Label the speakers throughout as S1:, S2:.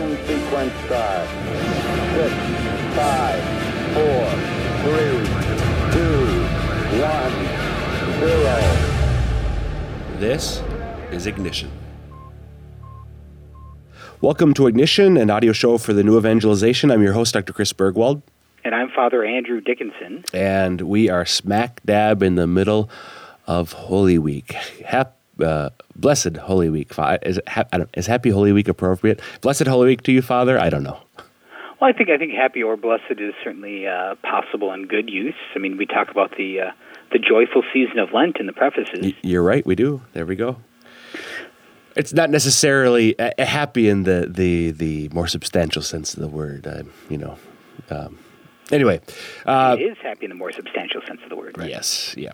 S1: Ignition sequence start. Six, five, four, three, two, one, zero.
S2: This is Ignition. Welcome to Ignition, an audio show for the New Evangelization. I'm your host, Dr. Chris Burgwald,
S3: And I'm Father Andrew Dickinson.
S2: and we are smack dab in the middle of Holy Week. Hap, uh, blessed Holy Week. Is, it hap- I don't, is Happy Holy Week appropriate? Blessed Holy Week to you, Father? I don't know.
S3: Well, I think I think happy or blessed is certainly uh, possible and good use. I mean, we talk about the uh, the joyful season of Lent in the prefaces.
S2: Y- You're right. We do. There we go. It's not necessarily a, a happy in the, the, the more substantial sense of the word. Uh, you know. Um, anyway, uh,
S3: it is happy in the more substantial sense of the word, right?
S2: yes, yeah.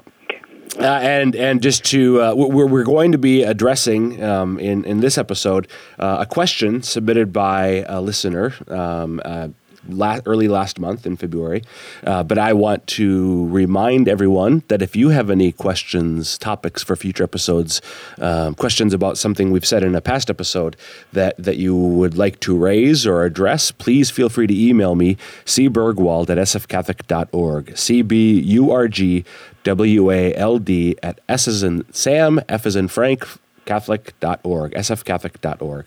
S2: Uh, and and just to uh, we're, we're going to be addressing um, in in this episode uh, a question submitted by a listener um, uh, early last month in February. Uh, but I want to remind everyone that if you have any questions, topics for future episodes, um, questions about something we've said in a past episode that that you would like to raise or address, please feel free to email me cburgwald at sfcatholic.org. C B U R G W A L D at S as in Sam, F as in Frank, Catholic.org, sfcatholic.org.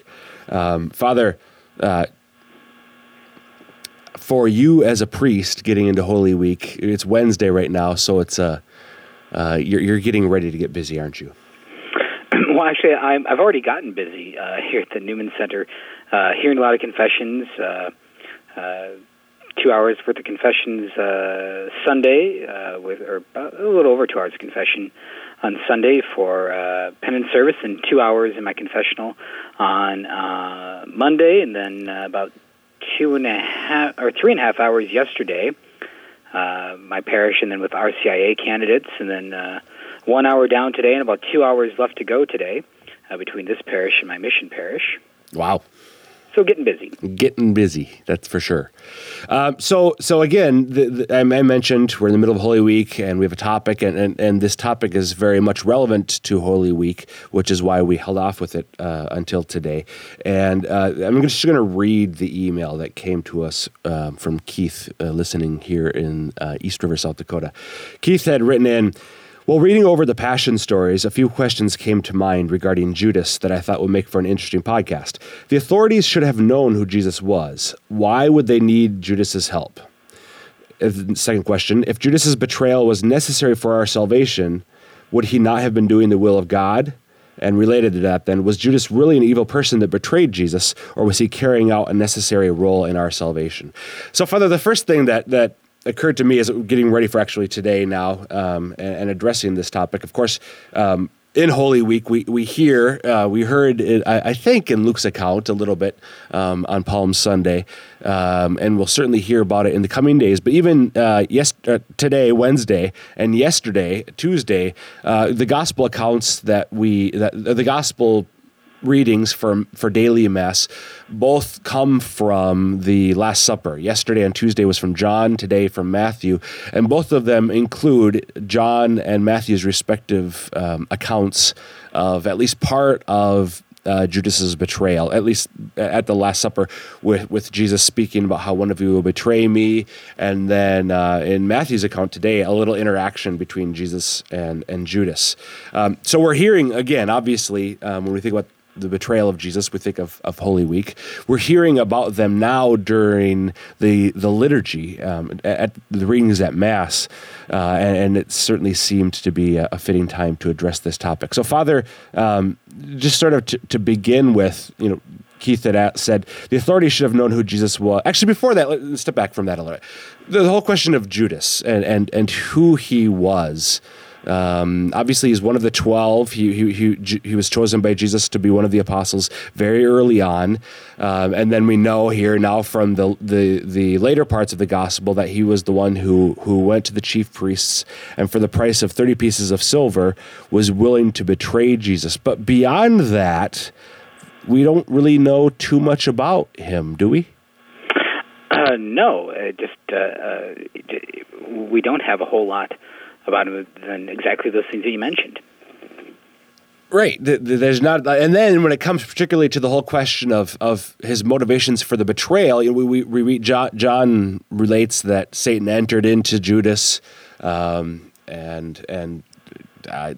S2: Um, Father, uh, for you as a priest getting into Holy Week, it's Wednesday right now, so it's uh, uh, you're, you're getting ready to get busy, aren't you?
S3: well, actually, I'm, I've already gotten busy uh, here at the Newman Center, uh, hearing a lot of confessions. Uh, uh, two hours worth of confessions uh, Sunday, uh, with or a little over two hours of confession on Sunday for uh, penance service, and two hours in my confessional on uh, Monday, and then about two and a half or three and a half hours yesterday. Uh, my parish, and then with RCIA candidates, and then uh, one hour down today, and about two hours left to go today uh, between this parish and my mission parish.
S2: Wow.
S3: So getting busy.
S2: getting busy that's for sure. Um, so so again the, the, I, mentioned we're in the middle of holy week and we have a topic and, and, and this topic is very much relevant to holy week which is why we held off with it uh, until today. And uh, i'm just going to read the email that came to us um, from keith uh, listening here in uh, east river south dakota. Keith had written in while reading over the passion stories, a few questions came to mind regarding Judas that I thought would make for an interesting podcast. The authorities should have known who Jesus was. Why would they need Judas's help? Second question If Judas's betrayal was necessary for our salvation, would he not have been doing the will of God? And related to that, then, was Judas really an evil person that betrayed Jesus, or was he carrying out a necessary role in our salvation? So, Father, the first thing that, that occurred to me as getting ready for actually today now um, and, and addressing this topic, of course, um, in Holy Week, we we hear uh, we heard it, I, I think in Luke's account a little bit um, on Palm Sunday, um, and we'll certainly hear about it in the coming days. But even uh, yes, uh, today Wednesday and yesterday Tuesday, uh, the gospel accounts that we that the gospel readings for for daily mass both come from the last supper yesterday and tuesday was from john today from matthew and both of them include john and matthew's respective um, accounts of at least part of uh, Judas's betrayal, at least at the Last Supper, with with Jesus speaking about how one of you will betray me, and then uh, in Matthew's account today, a little interaction between Jesus and and Judas. Um, so we're hearing again, obviously, um, when we think about the betrayal of Jesus, we think of, of Holy Week. We're hearing about them now during the the liturgy, um, at the readings at Mass, uh, and, and it certainly seemed to be a, a fitting time to address this topic. So, Father, um, just sort of to, to begin with, you know, Keith had said the authorities should have known who Jesus was. Actually, before that, let's step back from that a little bit. The, the whole question of Judas and, and, and who he was. Um, obviously, he's one of the twelve. He, he, he, he was chosen by Jesus to be one of the apostles very early on. Um, and then we know here now from the, the, the later parts of the gospel that he was the one who, who went to the chief priests and for the price of 30 pieces of silver was willing to betray Jesus. But beyond that, we don't really know too much about him, do we?
S3: Uh, no, uh, just uh, uh, we don't have a whole lot about him than exactly those things that you mentioned.
S2: Right. There's not, and then when it comes particularly to the whole question of, of his motivations for the betrayal, we, we, we read John, John relates that Satan entered into Judas, um, and and uh,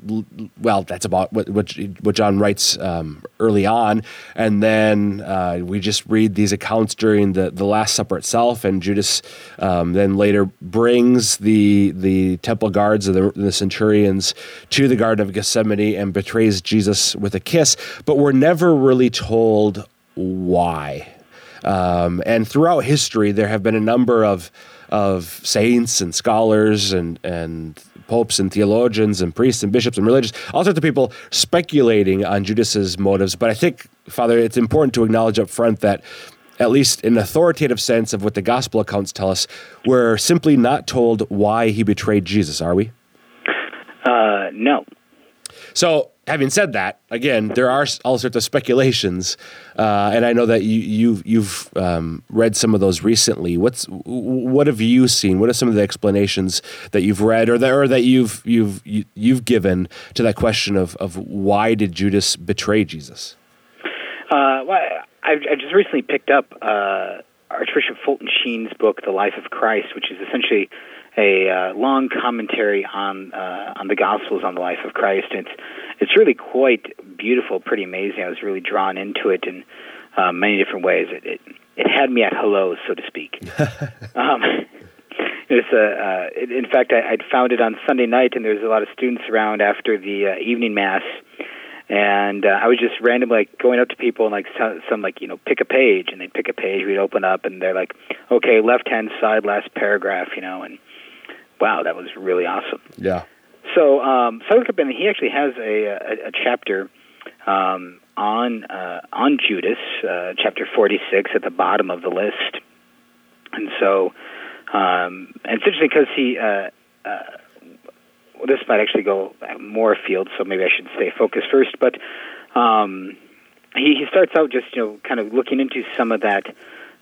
S2: well, that's about what what, what John writes um, early on, and then uh, we just read these accounts during the, the Last Supper itself, and Judas um, then later brings the the temple guards of the, the centurions to the Garden of Gethsemane and betrays Jesus with a kiss, but we're never really told why. Um, and throughout history, there have been a number of of saints and scholars and and popes and theologians and priests and bishops and religious, all sorts of people speculating on Judas's motives. But I think, Father, it's important to acknowledge up front that at least in authoritative sense of what the gospel accounts tell us, we're simply not told why he betrayed Jesus, are we?
S3: Uh, no.
S2: So having said that, again, there are all sorts of speculations, uh, and I know that you, you've you've um, read some of those recently. What's what have you seen? What are some of the explanations that you've read, or that or that you've you've you've given to that question of of why did Judas betray Jesus?
S3: Uh, well, I, I just recently picked up uh, Archbishop Fulton Sheen's book, The Life of Christ, which is essentially a uh, long commentary on uh, on the Gospels on the life of Christ. It's it's really quite beautiful, pretty amazing. I was really drawn into it in uh, many different ways. It, it it had me at hello, so to speak. um, it's a, uh, it, in fact, I, I'd found it on Sunday night, and there was a lot of students around after the uh, evening mass, and uh, I was just randomly like going up to people and like some, some like you know pick a page, and they'd pick a page, we'd open up, and they're like, okay, left hand side, last paragraph, you know, and wow, that was really awesome.
S2: Yeah.
S3: So, um, and he actually has a, a, a chapter um, on uh, on Judas, uh, chapter forty six, at the bottom of the list. And so, um, and it's interesting because he. Uh, uh, well, this might actually go more afield, so maybe I should stay focused first. But um, he, he starts out just you know kind of looking into some of that,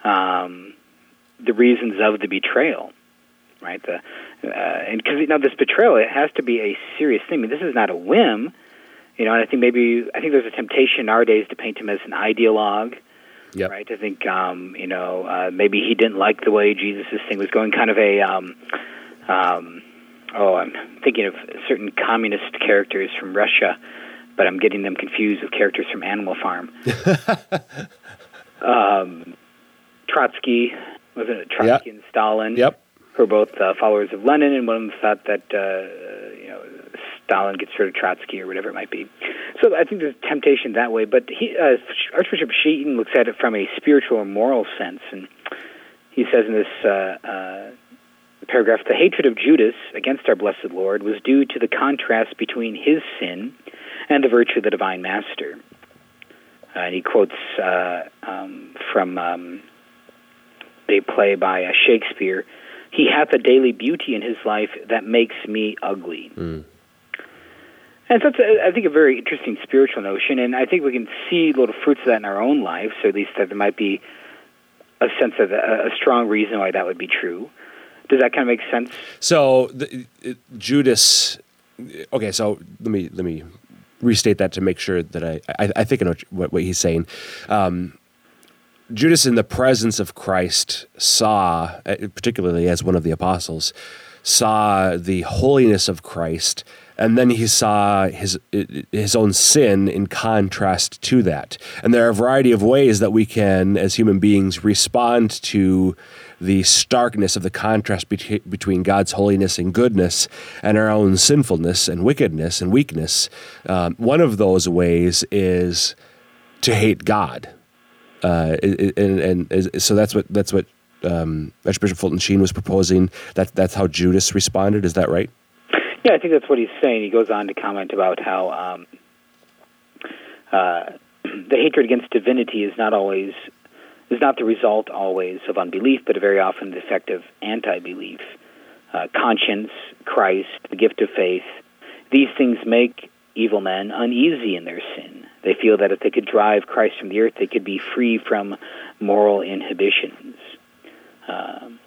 S3: um, the reasons of the betrayal, right? The uh, and because you know this betrayal, it has to be a serious thing. I mean, this is not a whim, you know. And I think maybe I think there's a temptation nowadays to paint him as an ideologue,
S2: yep.
S3: right? I think um, you know uh, maybe he didn't like the way Jesus' thing was going, kind of a. Um, um, oh, I'm thinking of certain communist characters from Russia, but I'm getting them confused with characters from Animal Farm. um, Trotsky, wasn't it Trotsky
S2: yep.
S3: and Stalin?
S2: Yep
S3: who are both uh, followers of Lenin, and one of them thought that uh, you know Stalin gets rid of Trotsky or whatever it might be. So I think there's temptation that way. But he, uh, Archbishop Sheen looks at it from a spiritual and moral sense, and he says in this uh, uh, paragraph, the hatred of Judas against our blessed Lord was due to the contrast between his sin and the virtue of the divine master. Uh, and he quotes uh, um, from um, a play by uh, Shakespeare he hath a daily beauty in his life that makes me ugly.
S2: Mm.
S3: And so it's, a, I think, a very interesting spiritual notion, and I think we can see little fruits of that in our own lives, so at least that there might be a sense of a, a strong reason why that would be true. Does that kind of make sense?
S2: So the, it, Judas. Okay, so let me let me restate that to make sure that I I, I think I know what, what he's saying. Um, Judas, in the presence of Christ, saw, uh, particularly as one of the apostles, saw the holiness of Christ, and then he saw his his own sin in contrast to that. And there are a variety of ways that we can, as human beings, respond to the starkness of the contrast be- between God's holiness and goodness and our own sinfulness and wickedness and weakness. Um, one of those ways is to hate God uh, and, and, so that's what that's what um, Archbishop Fulton Sheen was proposing. That that's how Judas responded. Is that right?
S3: Yeah, I think that's what he's saying. He goes on to comment about how um, uh, the hatred against divinity is not always is not the result always of unbelief, but very often the effect of anti-belief. Uh, conscience, Christ, the gift of faith, these things make evil men uneasy in their sin. They feel that if they could drive Christ from the earth, they could be free from moral inhibitions. Um,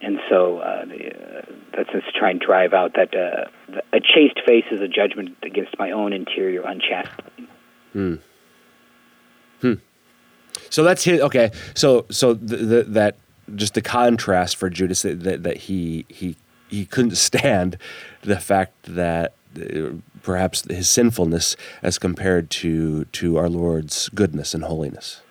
S3: and so uh, the, uh, that's just trying to try and drive out that uh, a chaste face is a judgment against my own interior unchaste,
S2: So that's his. Okay. So so the, the, that just the contrast for Judas that, that, that he he he couldn't stand the fact that perhaps his sinfulness as compared to to our Lord's goodness and holiness.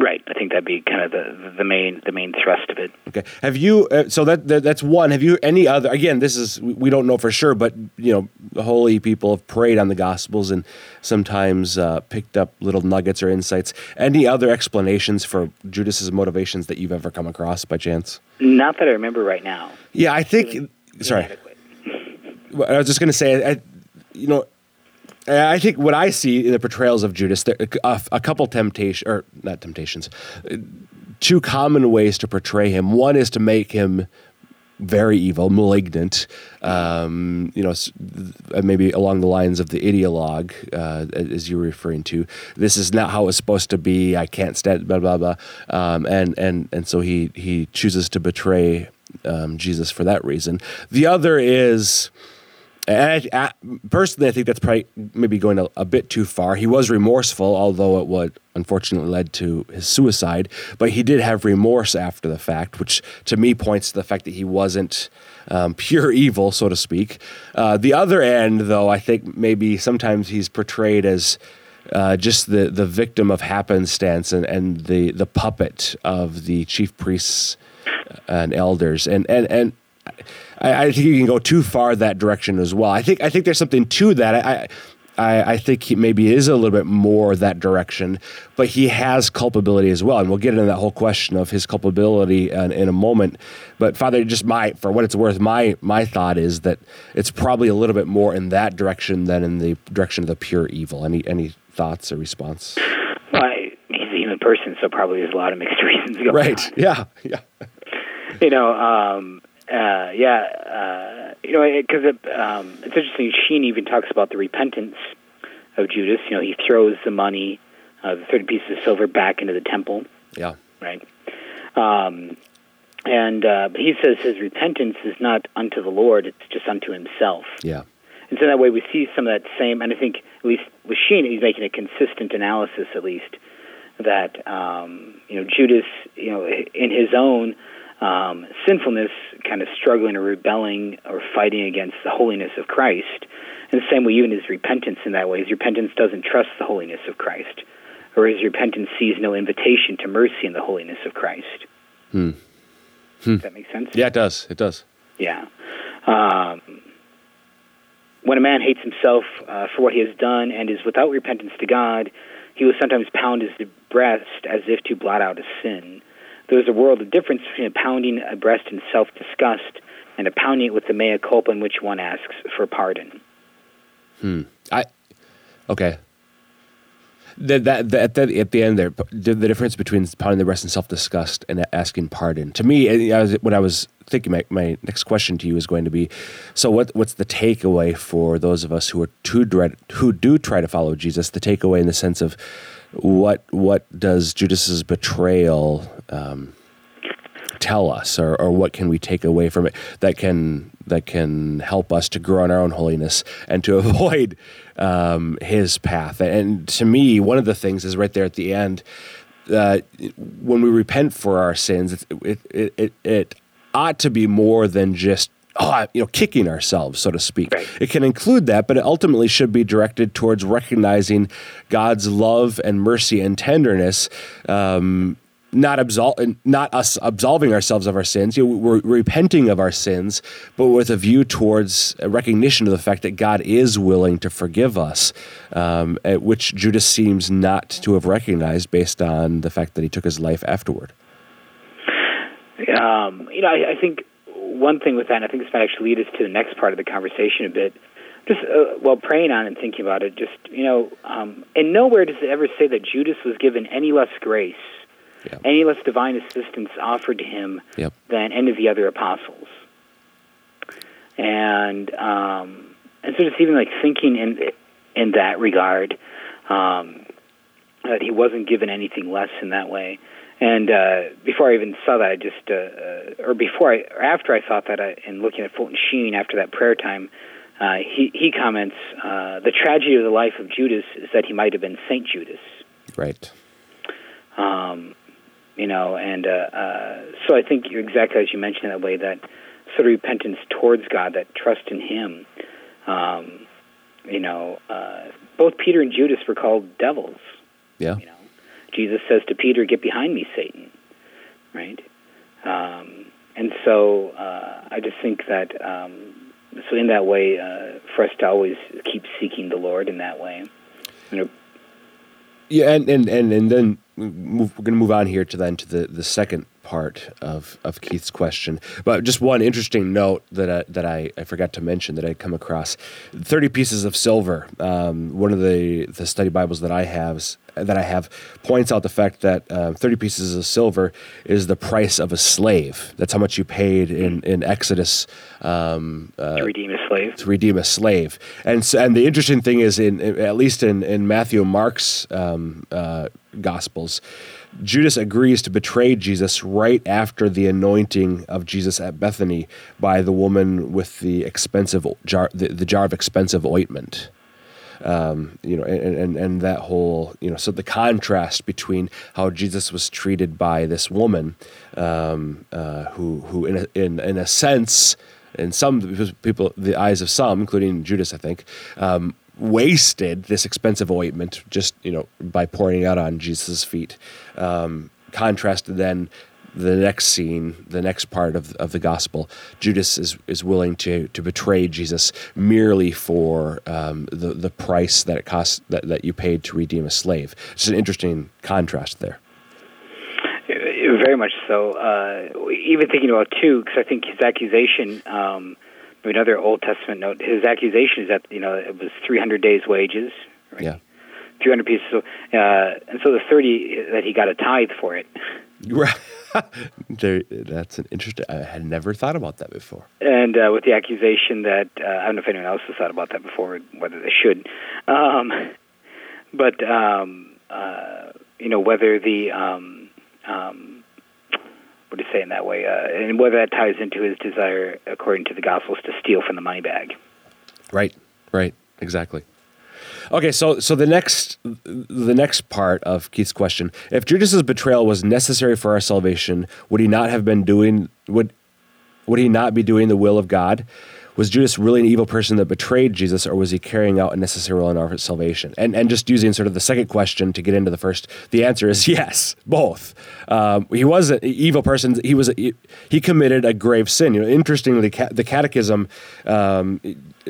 S3: Right. I think that'd be kind of the the main the main thrust of it.
S2: Okay. Have you? Uh, so that, that that's one. Have you any other? Again, this is we don't know for sure, but you know, holy people have prayed on the Gospels and sometimes uh, picked up little nuggets or insights. Any other explanations for Judas's motivations that you've ever come across by chance?
S3: Not that I remember right now.
S2: Yeah, I think. Sorry,
S3: Inadequate.
S2: I was just going to say, I, you know, I think what I see in the portrayals of Judas, there, a, a couple temptation or not temptations, uh, two common ways to portray him. One is to make him very evil, malignant, um, you know, maybe along the lines of the ideologue, uh, as you were referring to. This is not how it's supposed to be. I can't stand blah blah blah, um, and and and so he he chooses to betray um, Jesus for that reason. The other is. And I, I, personally, I think that's probably maybe going a, a bit too far. He was remorseful, although it would unfortunately led to his suicide. But he did have remorse after the fact, which to me points to the fact that he wasn't um, pure evil, so to speak. Uh, the other end, though, I think maybe sometimes he's portrayed as uh, just the, the victim of happenstance and, and the, the puppet of the chief priests and elders. And, and, and I, I think you can go too far that direction as well. I think I think there's something to that. I I, I think he maybe is a little bit more that direction, but he has culpability as well, and we'll get into that whole question of his culpability in, in a moment. But Father, just my for what it's worth, my my thought is that it's probably a little bit more in that direction than in the direction of the pure evil. Any any thoughts or response?
S3: I, he's a human person, so probably there's a lot of mixed reasons going
S2: Right?
S3: on.
S2: Yeah. Yeah.
S3: You know, um, uh, yeah, uh, you know, because it, um, it's interesting. Sheen even talks about the repentance of Judas. You know, he throws the money, uh, the thirty pieces of silver, back into the temple.
S2: Yeah.
S3: right? Um, and uh, he says his repentance is not unto the Lord; it's just unto himself.
S2: Yeah.
S3: And so that way we see some of that same. And I think at least with Sheen, he's making a consistent analysis, at least that um, you know Judas, you know, in his own um, sinfulness, kind of struggling or rebelling or fighting against the holiness of Christ. And the same way, even his repentance in that way, his repentance doesn't trust the holiness of Christ, or his repentance sees no invitation to mercy in the holiness of Christ.
S2: Hmm.
S3: Does that make sense?
S2: Yeah. It does. It does.
S3: Yeah. Um, when a man hates himself uh, for what he has done and is without repentance to God, he will sometimes pound his breast as if to blot out a sin. There is a world of difference between pounding a breast in self disgust and a pounding it with the mea culpa in which one asks for pardon. Hmm.
S2: I okay. That, that, that, that at the end there, the, the difference between pounding the breast in self disgust and asking pardon. To me, I was, when I was thinking, my, my next question to you is going to be, so what? What's the takeaway for those of us who are too dread, who do try to follow Jesus? The takeaway in the sense of what what does Judas's betrayal um, tell us, or, or what can we take away from it that can that can help us to grow in our own holiness and to avoid um, his path? And to me, one of the things is right there at the end. Uh, when we repent for our sins, it, it, it, it ought to be more than just oh, you know, kicking ourselves, so to speak.
S3: Right.
S2: It can include that, but it ultimately should be directed towards recognizing God's love and mercy and tenderness. Um, not absol- not us absolving ourselves of our sins. You know, we're repenting of our sins, but with a view towards a recognition of the fact that God is willing to forgive us, um, at which Judas seems not to have recognized based on the fact that he took his life afterward.
S3: Um, you know, I, I think one thing with that, and I think this might actually lead us to the next part of the conversation a bit. Just uh, while praying on and thinking about it, just you know, um, and nowhere does it ever say that Judas was given any less grace,
S2: Yeah.
S3: any less divine assistance offered to him
S2: Yep.
S3: than any of the other apostles. And um, and so just even like thinking in in that regard, um, that he wasn't given anything less in that way. And uh, before I even saw that, I just, uh, uh, or before I, or after I thought that, I, and looking at Fulton Sheen after that prayer time, uh, he he comments uh, the tragedy of the life of Judas is that he might have been Saint Judas.
S2: Right.
S3: Um, you know, and uh, uh, so I think you're exactly as you mentioned in that way that sort of repentance towards God, that trust in Him. Um, you know, uh, both Peter and Judas were called devils.
S2: Yeah.
S3: You know, Jesus says to Peter, "Get behind me, Satan." Right. Um, and so uh, I just think that um, so in that way, uh, for us to always keep seeking the Lord in that way. You know,
S2: Yeah, and and and, and then move, we're going to move on here to then to the, the second part of, of Keith's question. But just one interesting note that I, that I, I forgot to mention that I come across: thirty pieces of silver. Um, one of the the study Bibles that I have that I have points out the fact that uh, thirty pieces of silver is the price of a slave. That's how much you paid in in Exodus. Um, uh,
S3: to redeem a slave.
S2: to redeem a slave. And so, and the interesting thing is, in, at least in, in Matthew and Mark's um, uh, Gospels, Judas agrees to betray Jesus right after the anointing of Jesus at Bethany by the woman with the expensive jar, the, the jar of expensive ointment. Um, you know, and, and and that whole, you know, so the contrast between how Jesus was treated by this woman, um, uh, who who in a, in in a sense, in some people, the eyes of some, including Judas, I think, um, wasted this expensive ointment just you know by pouring it out on Jesus' feet. Um, contrasted then the next scene, the next part of, of the gospel, Judas is, is willing to, to betray Jesus merely for um, the, the price that it costs that, that you paid to redeem a slave. It's an interesting contrast there.
S3: Very much so. Uh, even thinking about too, because I think his accusation. Um, another Old Testament note. His accusation is that you know it was 300 days' wages. Right?
S2: Yeah.
S3: 300 pieces. Of, uh, and so the 30 that he got a tithe for it.
S2: Right. there, that's an interesting. I had never thought about that before.
S3: And uh, with the accusation that uh, I don't know if anyone else has thought about that before, whether they should. Um, but um, uh, you know whether the um, what do you say in that way, uh, and whether that ties into his desire, according to the Gospels, to steal from the money bag.
S2: Right. Right. Exactly. Okay, so so the next the next part of Keith's question: If Judas's betrayal was necessary for our salvation, would he not have been doing would would he not be doing the will of God? Was Judas really an evil person that betrayed Jesus, or was he carrying out a necessary role in our salvation? And and just using sort of the second question to get into the first, the answer is yes, both. Um, he was an evil person. He was a, he committed a grave sin. You know, interestingly, the Catechism um,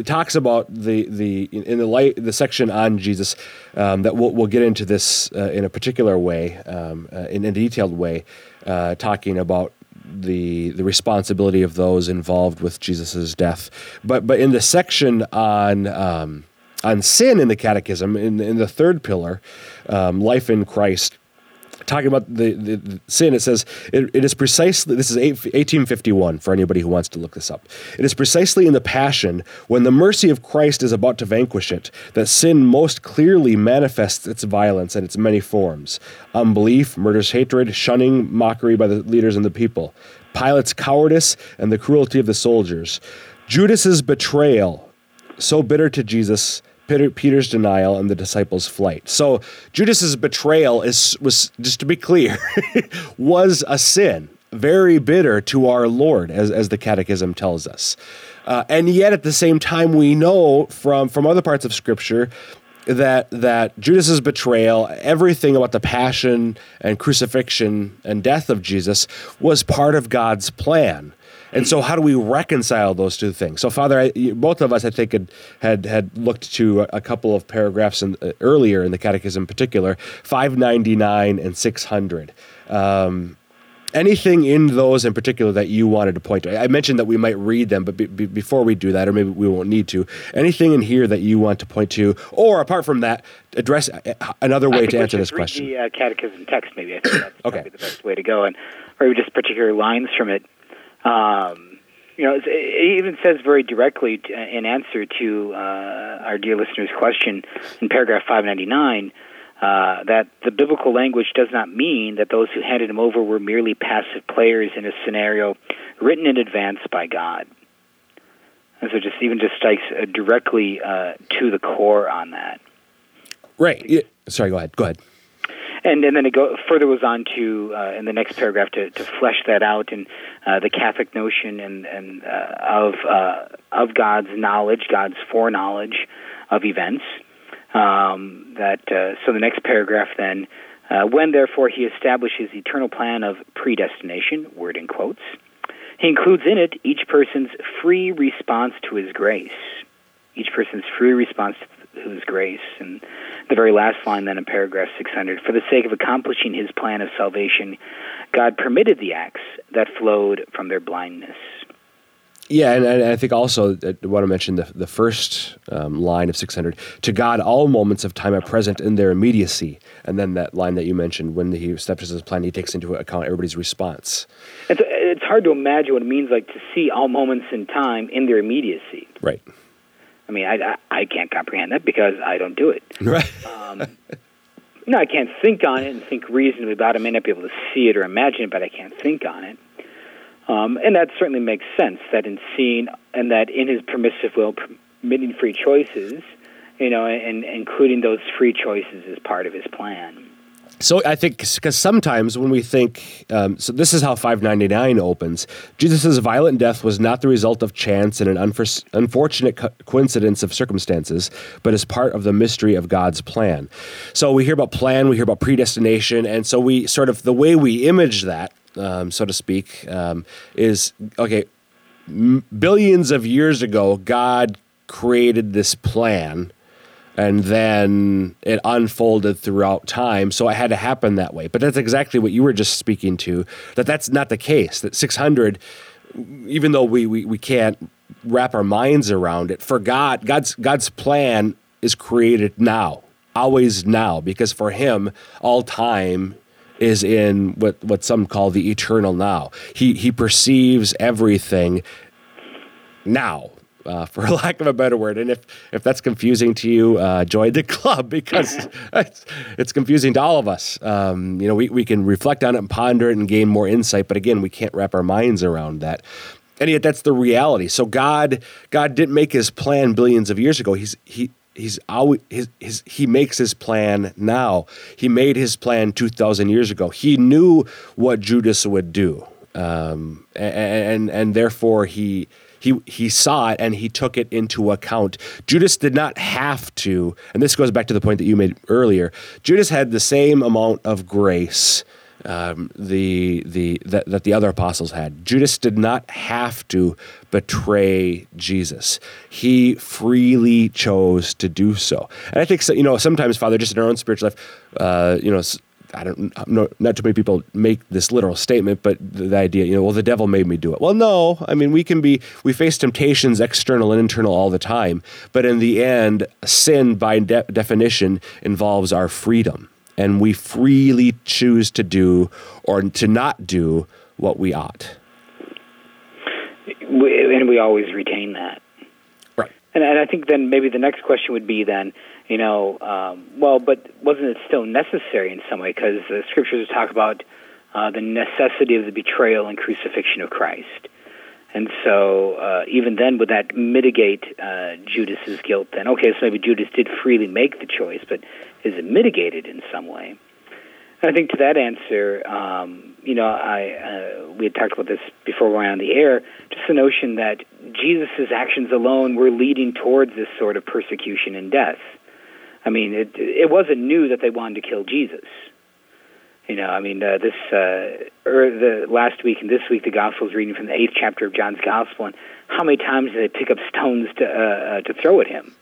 S2: talks about the the in the light the section on Jesus um, that we'll, we'll get into this uh, in a particular way um, uh, in a detailed way, uh, talking about the the responsibility of those involved with Jesus's death. But but in the section on um, on sin in the Catechism, in in the third pillar, um, life in Christ. Talking about the, the, the sin, it says it, it is precisely this is 8, 1851 for anybody who wants to look this up. It is precisely in the passion when the mercy of Christ is about to vanquish it that sin most clearly manifests its violence and its many forms: unbelief, murderous hatred, shunning, mockery by the leaders and the people, Pilate's cowardice, and the cruelty of the soldiers, Judas's betrayal, so bitter to Jesus Peter's denial and the disciples' flight. So Judas's betrayal is was just to be clear was a sin, very bitter to our Lord, as as the Catechism tells us. Uh, and yet, at the same time, we know from from other parts of Scripture that that Judas's betrayal, everything about the passion and crucifixion and death of Jesus, was part of God's plan. And so, how do we reconcile those two things? So, Father, I, both of us, I think, had had, had looked to a, couple of paragraphs in, uh, earlier in the Catechism, in particular, five ninety nine and six hundred. Um, anything in those in particular that you wanted to point to? I mentioned that we might read them, but be, be, before we do that, or maybe we won't need to, anything in here that you want to point to, or apart from that, address uh, another way to answer this question?
S3: the uh, catechism text, maybe. I think that's okay. probably the best way to go, and or just particular lines from it. Um, you know, it even says very directly to, in answer to uh, our dear listener's question in paragraph 599 uh, that the biblical language does not mean that those who handed him over were merely passive players in a scenario written in advance by God. And so just even just strikes uh, directly uh, to the core on that.
S2: Right. Sorry. Go ahead. Go ahead.
S3: And, and then it go, further was on to uh, in the next paragraph to, to flesh that out and uh, the Catholic notion and, and uh, of uh, of God's knowledge, God's foreknowledge of events. Um, that uh, so the next paragraph then, uh, when therefore he establishes eternal plan of predestination, word in quotes, he includes in it each person's free response to his grace, each person's free response his grace, and the very last line then in paragraph 600, for the sake of accomplishing his plan of salvation, God permitted the acts that flowed from their blindness.
S2: Yeah, and, and I think also I want to mention the, the first um, line of 600 to God, all moments of time are present in their immediacy. And then that line that you mentioned, when he steps establishes his plan, he takes into account everybody's response.
S3: It's, it's hard to imagine what it means like to see all moments in time in their immediacy.
S2: Right.
S3: I mean, I, I, I can't comprehend that because I don't do it.
S2: Right.
S3: Um, no, I can't think on it and think reasonably about it. I may not be able to see it or imagine it, but I can't think on it. Um, and that certainly makes sense that in seeing and that in his permissive will, permitting free choices, you know, and, and including those free choices as part of his plan.
S2: So I think because sometimes when we think, um, so this is how 599 opens. Jesus' violent death was not the result of chance and an unfor- unfortunate co- coincidence of circumstances, but as part of the mystery of God's plan. So we hear about plan, we hear about predestination, and so we sort of the way we image that um, so to speak, um, is okay. M- billions of years ago, God created this plan, and then it unfolded throughout time. So it had to happen that way. But that's exactly what you were just speaking to. That that's not the case. That six hundred, even though we, we we can't wrap our minds around it, for God, God's God's plan is created now, always now, because for Him, all time is in what, what some call the eternal now. He, he perceives everything now. Uh, for lack of a better word, and if if that's confusing to you, uh, join the club because it's, it's, confusing to all of us. Um, you know, we, we can reflect on it and ponder it and gain more insight, but again, we can't wrap our minds around that and yet that's the reality. So God, God didn't make His plan billions of years ago. He's He he's always his, his, he makes his plan now. He made his plan 2,000 years ago. He knew what Judas would do. Um, and, and, and therefore he, he, he saw it and he took it into account. Judas did not have to, and this goes back to the point that you made earlier. Judas had the same amount of grace um, the the that, that the other apostles had. Judas did not have to betray Jesus; he freely chose to do so. And I think so, you know sometimes, Father, just in our own spiritual life, uh, you know. I don't uh, know, not too many people make this literal statement, but the, the, idea, you know, well, the devil made me do it. Well, no, I mean, we can be, we face temptations external and internal all the time, but in the end, sin by de- definition involves our freedom and we freely choose to do or to not do what we ought.
S3: We, and we always retain that.
S2: Right.
S3: And, and I think then maybe the next question would be then, you know, um, well, but wasn't it still necessary in some way? Because the scriptures talk about uh, the necessity of the betrayal and crucifixion of Christ. And so, uh, even then, would that mitigate uh, Judas's guilt? Then, okay, so maybe Judas did freely make the choice, but is it mitigated in some way? And I think to that answer, um, you know, I uh, we had talked about this before we went on the air. Just the notion that Jesus' actions alone were leading towards this sort of persecution and death. I mean, it it wasn't new that they wanted to kill Jesus. You know, I mean, uh, this uh, or the last week and this week, the gospel is reading from the eighth chapter of John's gospel, and how many times did they pick up stones to uh, uh, to throw at him?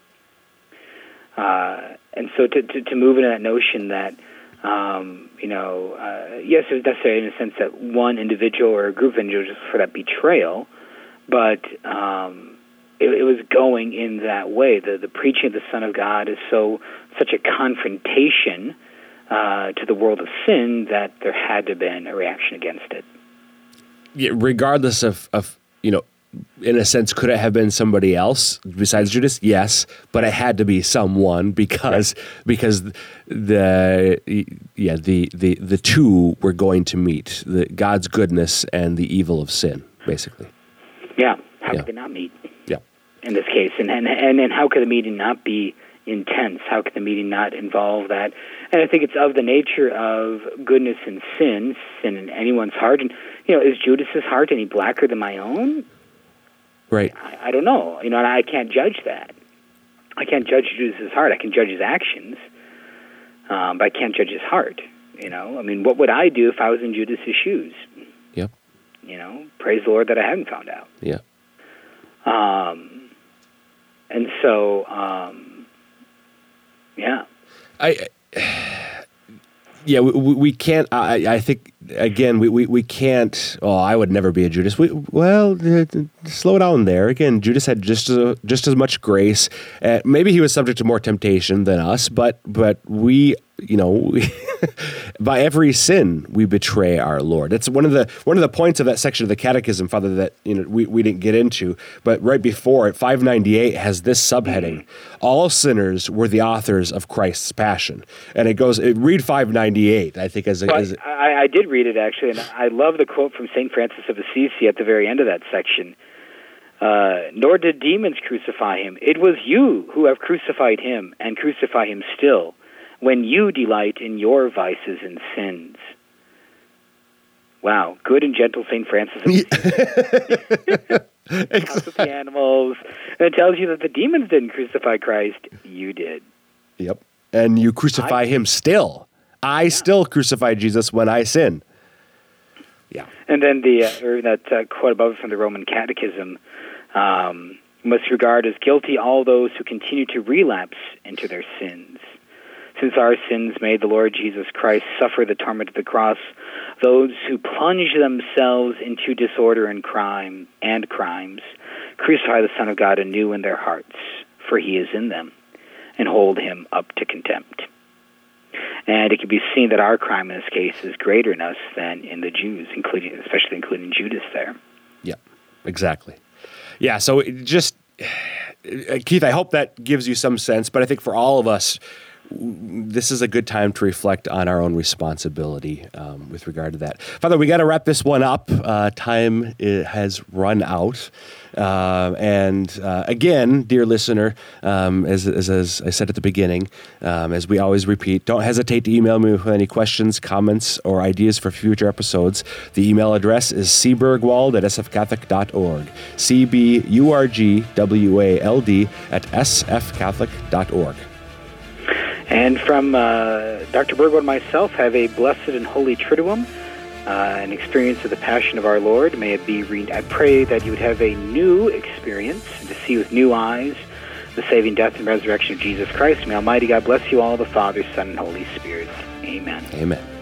S3: Uh, and so to, to to move into that notion that um, you know, uh, yes, it was necessary in a sense that one individual or a group of individuals for that betrayal, but um, it, it was going in that way. The the preaching of the Son of God is so such a confrontation uh, to the world of sin that there had to have been a reaction against it.
S2: Yeah, regardless of, of, you know, in a sense, could it have been somebody else besides Judas? Yes, but it had to be someone because right. because the yeah the, the the two were going to meet the God's goodness and the evil of sin, basically.
S3: Yeah, how yeah. could they not meet? In this case, and and and, and how could the meeting not be intense? How could the meeting not involve that? And I think it's of the nature of goodness and sin, sin in anyone's heart. And you know, is Judas's heart any blacker than my own?
S2: Right.
S3: I, I don't know. You know, and I can't judge that. I can't judge Judas's heart. I can judge his actions, um, but I can't judge his heart. You know, I mean, what would I do if I was in Judas's shoes?
S2: Yep.
S3: You know, praise the Lord that I haven't found out.
S2: Yeah.
S3: Um, and so, um, yeah.
S2: I. Yeah, we, we can't. I, I think again, we, we, we can't. Oh, I would never be a Judas. We, well, uh, slow down there. Again, Judas had just as, just as much grace. Uh, maybe he was subject to more temptation than us, but but we you know, by every sin we betray our Lord. It's one of the one of the points of that section of the Catechism, Father, that you know we, we didn't get into. But right before it, five ninety eight has this subheading: All sinners were the authors of Christ's passion. And it goes. It, read five ninety eight. I think as, a, as
S3: a, I, I did read it actually, and I love the quote from Saint Francis of Assisi at the very end of that section. Uh, nor did demons crucify him. It was you who have crucified him and crucify him still when you delight in your vices and sins. Wow, good and gentle St. Francis of exactly. the animals. And it tells you that the demons didn't crucify Christ, you did.
S2: Yep. And you crucify I, him still. I yeah. still crucify Jesus when I sin. Yeah.
S3: And then the uh, or that uh, quote above from the Roman Catechism um, must regard as guilty all those who continue to relapse into their sins since our sins made the Lord Jesus Christ suffer the torment of the cross, those who plunge themselves into disorder and crime and crimes crucify the Son of God anew in their hearts, for he is in them, and hold him up to contempt. And it can be seen that our crime in this case is greater in us than in the Jews, including especially including Judas there.
S2: Yeah, exactly. Yeah, so just Keith, I hope that gives you some sense, but I think for all of us, this is a good time to reflect on our own responsibility um, with regard to that. Father, we got to wrap this one up. Uh, time has run out. Uh, and uh, again, dear listener, um, as, as, as, I said at the beginning, um, as we always repeat, don't hesitate to email me with any questions, comments, or ideas for future episodes. The email address is cburgwald at sfcatholic.org. C B U R G W A L D at sfcatholic.org.
S3: And from uh, Dr. Burgo and myself, have a blessed and holy Triduum, uh, an experience of the Passion of our Lord. May it be. Re- I pray that you would have a new experience to see with new eyes the saving death and resurrection of Jesus Christ. May Almighty God bless you all, the Father, Son, and Holy Spirit. Amen.
S2: Amen.